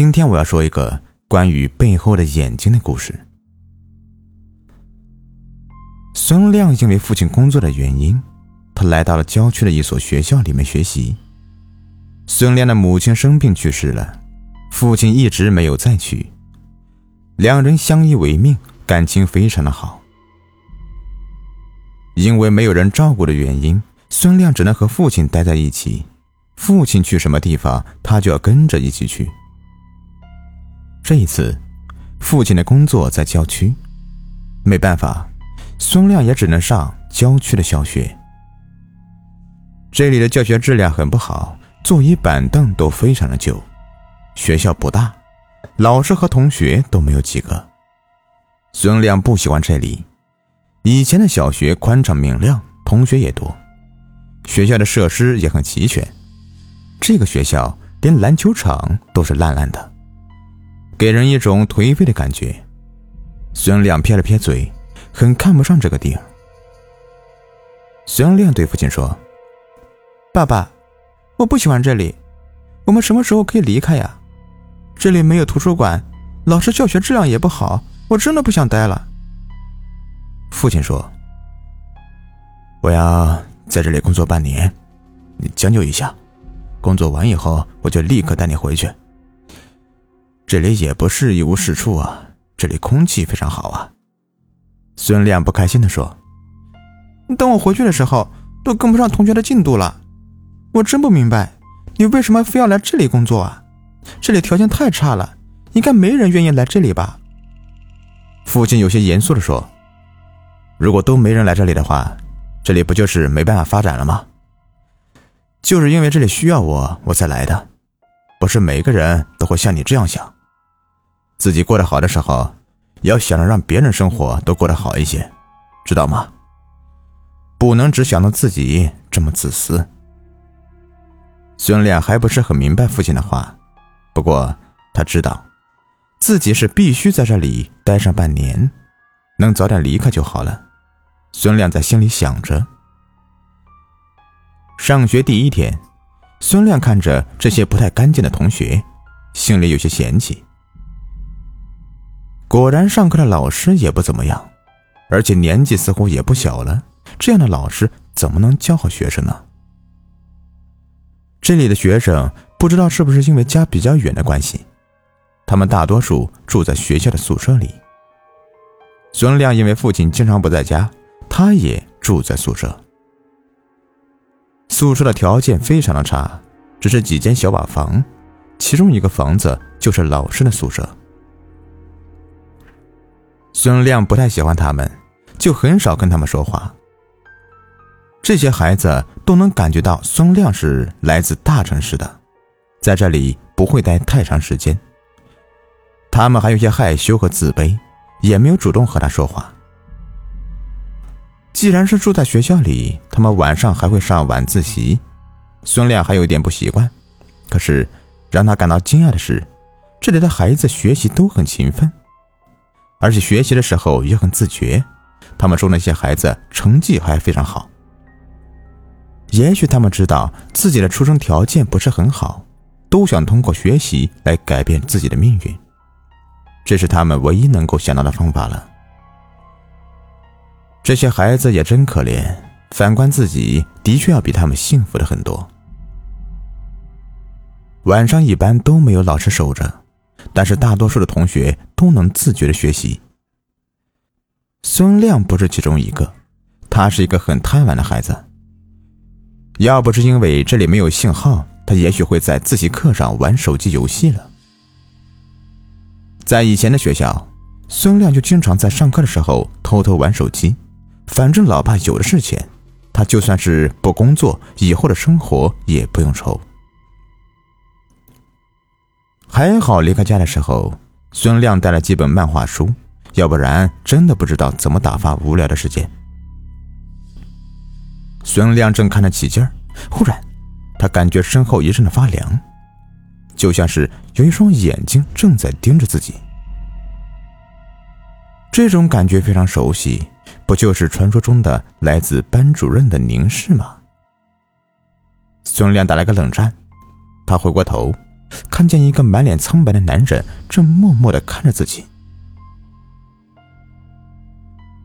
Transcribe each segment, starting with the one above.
今天我要说一个关于背后的眼睛的故事。孙亮因为父亲工作的原因，他来到了郊区的一所学校里面学习。孙亮的母亲生病去世了，父亲一直没有再娶，两人相依为命，感情非常的好。因为没有人照顾的原因，孙亮只能和父亲待在一起，父亲去什么地方，他就要跟着一起去。这一次，父亲的工作在郊区，没办法，孙亮也只能上郊区的小学。这里的教学质量很不好，座椅板凳都非常的旧。学校不大，老师和同学都没有几个。孙亮不喜欢这里。以前的小学宽敞明亮，同学也多，学校的设施也很齐全。这个学校连篮球场都是烂烂的。给人一种颓废的感觉。孙亮撇了撇嘴，很看不上这个地儿。孙亮对父亲说：“爸爸，我不喜欢这里，我们什么时候可以离开呀？这里没有图书馆，老师教学质量也不好，我真的不想待了。”父亲说：“我要在这里工作半年，你将就一下，工作完以后我就立刻带你回去。”这里也不是一无是处啊，这里空气非常好啊。孙亮不开心地说：“等我回去的时候，都跟不上同学的进度了。我真不明白，你为什么非要来这里工作啊？这里条件太差了，应该没人愿意来这里吧？”父亲有些严肃地说：“如果都没人来这里的话，这里不就是没办法发展了吗？就是因为这里需要我，我才来的，不是每个人都会像你这样想。”自己过得好的时候，要想着让别人生活都过得好一些，知道吗？不能只想到自己这么自私。孙亮还不是很明白父亲的话，不过他知道，自己是必须在这里待上半年，能早点离开就好了。孙亮在心里想着。上学第一天，孙亮看着这些不太干净的同学，心里有些嫌弃。果然，上课的老师也不怎么样，而且年纪似乎也不小了。这样的老师怎么能教好学生呢？这里的学生不知道是不是因为家比较远的关系，他们大多数住在学校的宿舍里。孙亮因为父亲经常不在家，他也住在宿舍。宿舍的条件非常的差，只是几间小瓦房，其中一个房子就是老师的宿舍。孙亮不太喜欢他们，就很少跟他们说话。这些孩子都能感觉到孙亮是来自大城市的，在这里不会待太长时间。他们还有些害羞和自卑，也没有主动和他说话。既然是住在学校里，他们晚上还会上晚自习。孙亮还有一点不习惯，可是让他感到惊讶的是，这里的孩子学习都很勤奋。而且学习的时候也很自觉，他们说那些孩子成绩还非常好。也许他们知道自己的出生条件不是很好，都想通过学习来改变自己的命运，这是他们唯一能够想到的方法了。这些孩子也真可怜，反观自己的确要比他们幸福的很多。晚上一般都没有老师守着。但是大多数的同学都能自觉的学习。孙亮不是其中一个，他是一个很贪玩的孩子。要不是因为这里没有信号，他也许会在自习课上玩手机游戏了。在以前的学校，孙亮就经常在上课的时候偷偷玩手机，反正老爸有的是钱，他就算是不工作，以后的生活也不用愁。还好离开家的时候，孙亮带了几本漫画书，要不然真的不知道怎么打发无聊的时间。孙亮正看得起劲儿，忽然，他感觉身后一阵的发凉，就像是有一双眼睛正在盯着自己。这种感觉非常熟悉，不就是传说中的来自班主任的凝视吗？孙亮打了个冷战，他回过头。看见一个满脸苍白的男人正默默的看着自己。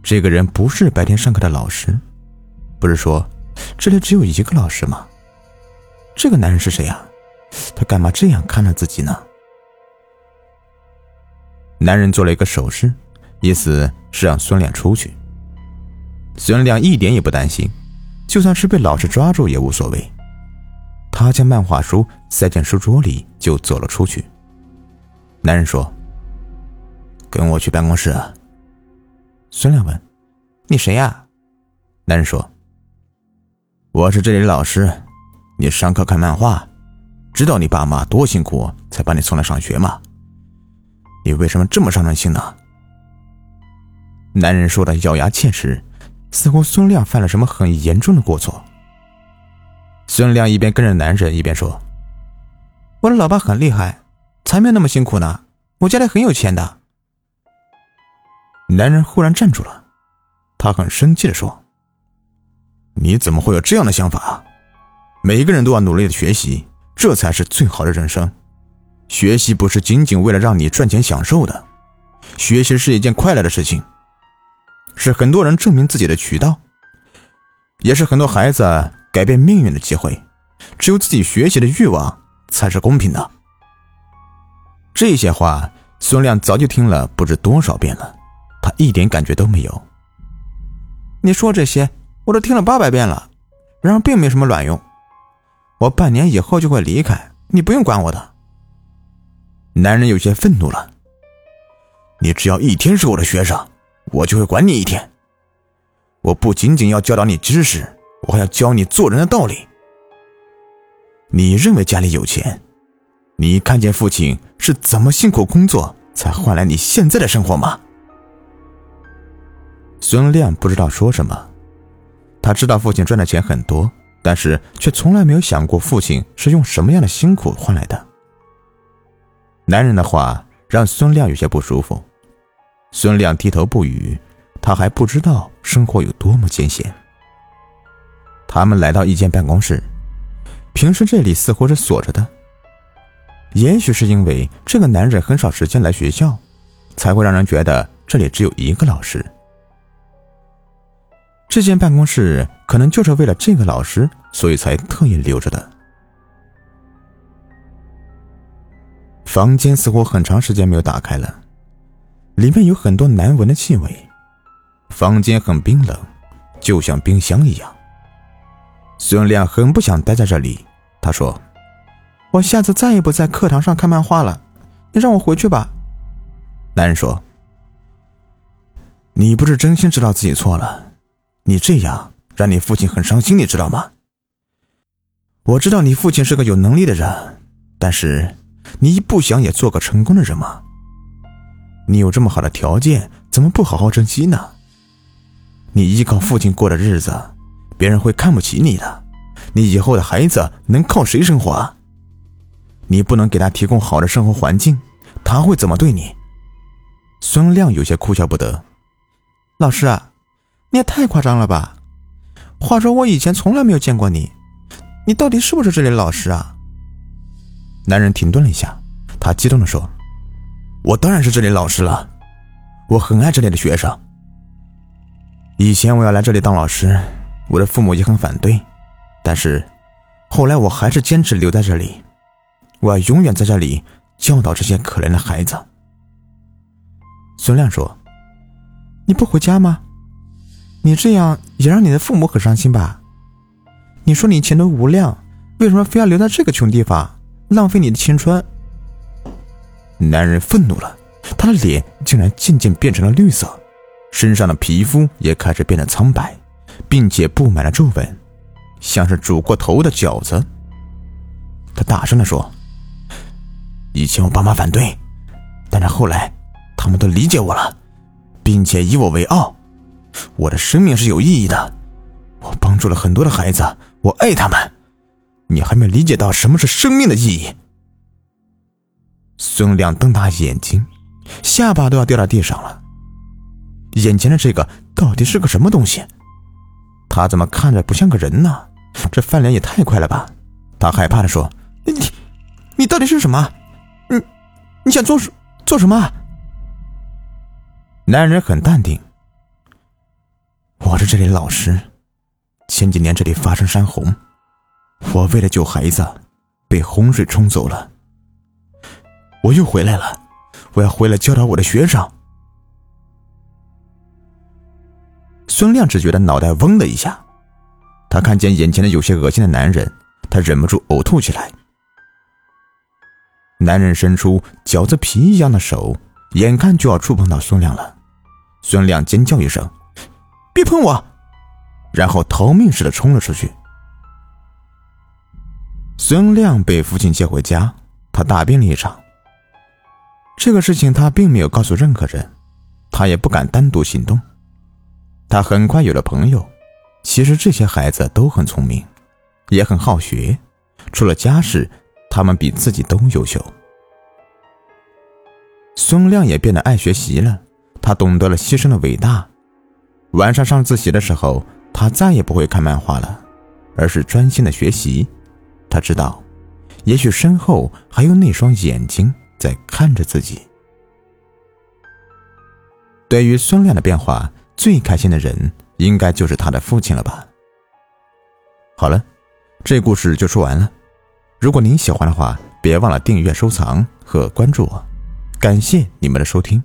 这个人不是白天上课的老师，不是说这里只有一个老师吗？这个男人是谁呀？他干嘛这样看着自己呢？男人做了一个手势，意思是让孙亮出去。孙亮一点也不担心，就算是被老师抓住也无所谓。他将漫画书塞进书桌里，就走了出去。男人说：“跟我去办公室啊。”孙亮问：“你谁呀？”男人说：“我是这里的老师，你上课看漫画，知道你爸妈多辛苦才把你送来上学吗？你为什么这么伤人心呢？”男人说的咬牙切齿，似乎孙亮犯了什么很严重的过错。孙亮一边跟着男人，一边说：“我的老爸很厉害，才没有那么辛苦呢。我家里很有钱的。”男人忽然站住了，他很生气的说：“你怎么会有这样的想法？每一个人都要努力的学习，这才是最好的人生。学习不是仅仅为了让你赚钱享受的，学习是一件快乐的事情，是很多人证明自己的渠道，也是很多孩子。”改变命运的机会，只有自己学习的欲望才是公平的。这些话，孙亮早就听了不知多少遍了，他一点感觉都没有。你说这些，我都听了八百遍了，然而并没什么卵用。我半年以后就会离开，你不用管我的。男人有些愤怒了。你只要一天是我的学生，我就会管你一天。我不仅仅要教导你知识。我要教你做人的道理。你认为家里有钱，你看见父亲是怎么辛苦工作才换来你现在的生活吗？孙亮不知道说什么，他知道父亲赚的钱很多，但是却从来没有想过父亲是用什么样的辛苦换来的。男人的话让孙亮有些不舒服，孙亮低头不语，他还不知道生活有多么艰险。他们来到一间办公室，平时这里似乎是锁着的。也许是因为这个男人很少时间来学校，才会让人觉得这里只有一个老师。这间办公室可能就是为了这个老师，所以才特意留着的。房间似乎很长时间没有打开了，里面有很多难闻的气味，房间很冰冷，就像冰箱一样。孙亮很不想待在这里，他说：“我下次再也不在课堂上看漫画了，你让我回去吧。”男人说：“你不是真心知道自己错了，你这样让你父亲很伤心，你知道吗？我知道你父亲是个有能力的人，但是你不想也做个成功的人吗？你有这么好的条件，怎么不好好珍惜呢？你依靠父亲过的日子。”别人会看不起你的，你以后的孩子能靠谁生活啊？你不能给他提供好的生活环境，他会怎么对你？孙亮有些哭笑不得。老师，你也太夸张了吧？话说我以前从来没有见过你，你到底是不是这里的老师啊？男人停顿了一下，他激动的说：“我当然是这里老师了，我很爱这里的学生。以前我要来这里当老师。”我的父母也很反对，但是后来我还是坚持留在这里。我要永远在这里教导这些可怜的孩子。孙亮说：“你不回家吗？你这样也让你的父母很伤心吧？你说你前途无量，为什么非要留在这个穷地方，浪费你的青春？”男人愤怒了，他的脸竟然渐渐变成了绿色，身上的皮肤也开始变得苍白。并且布满了皱纹，像是煮过头的饺子。他大声地说：“以前我爸妈反对，但是后来他们都理解我了，并且以我为傲。我的生命是有意义的，我帮助了很多的孩子，我爱他们。你还没理解到什么是生命的意义。”孙亮瞪大眼睛，下巴都要掉到地上了。眼前的这个到底是个什么东西？他怎么看着不像个人呢？这翻脸也太快了吧！他害怕的说：“你，你到底是什么？你你想做什做什么？男人很淡定。我是这里老师，前几年这里发生山洪，我为了救孩子，被洪水冲走了。我又回来了，我要回来教导我的学生。孙亮只觉得脑袋嗡的一下，他看见眼前的有些恶心的男人，他忍不住呕吐起来。男人伸出饺子皮一样的手，眼看就要触碰到孙亮了。孙亮尖叫一声：“别碰我！”然后逃命似的冲了出去。孙亮被父亲接回家，他大病了一场。这个事情他并没有告诉任何人，他也不敢单独行动。他很快有了朋友。其实这些孩子都很聪明，也很好学，除了家事。他们比自己都优秀。孙亮也变得爱学习了，他懂得了牺牲的伟大。晚上上自习的时候，他再也不会看漫画了，而是专心的学习。他知道，也许身后还有那双眼睛在看着自己。对于孙亮的变化，最开心的人应该就是他的父亲了吧？好了，这故事就说完了。如果您喜欢的话，别忘了订阅、收藏和关注我，感谢你们的收听。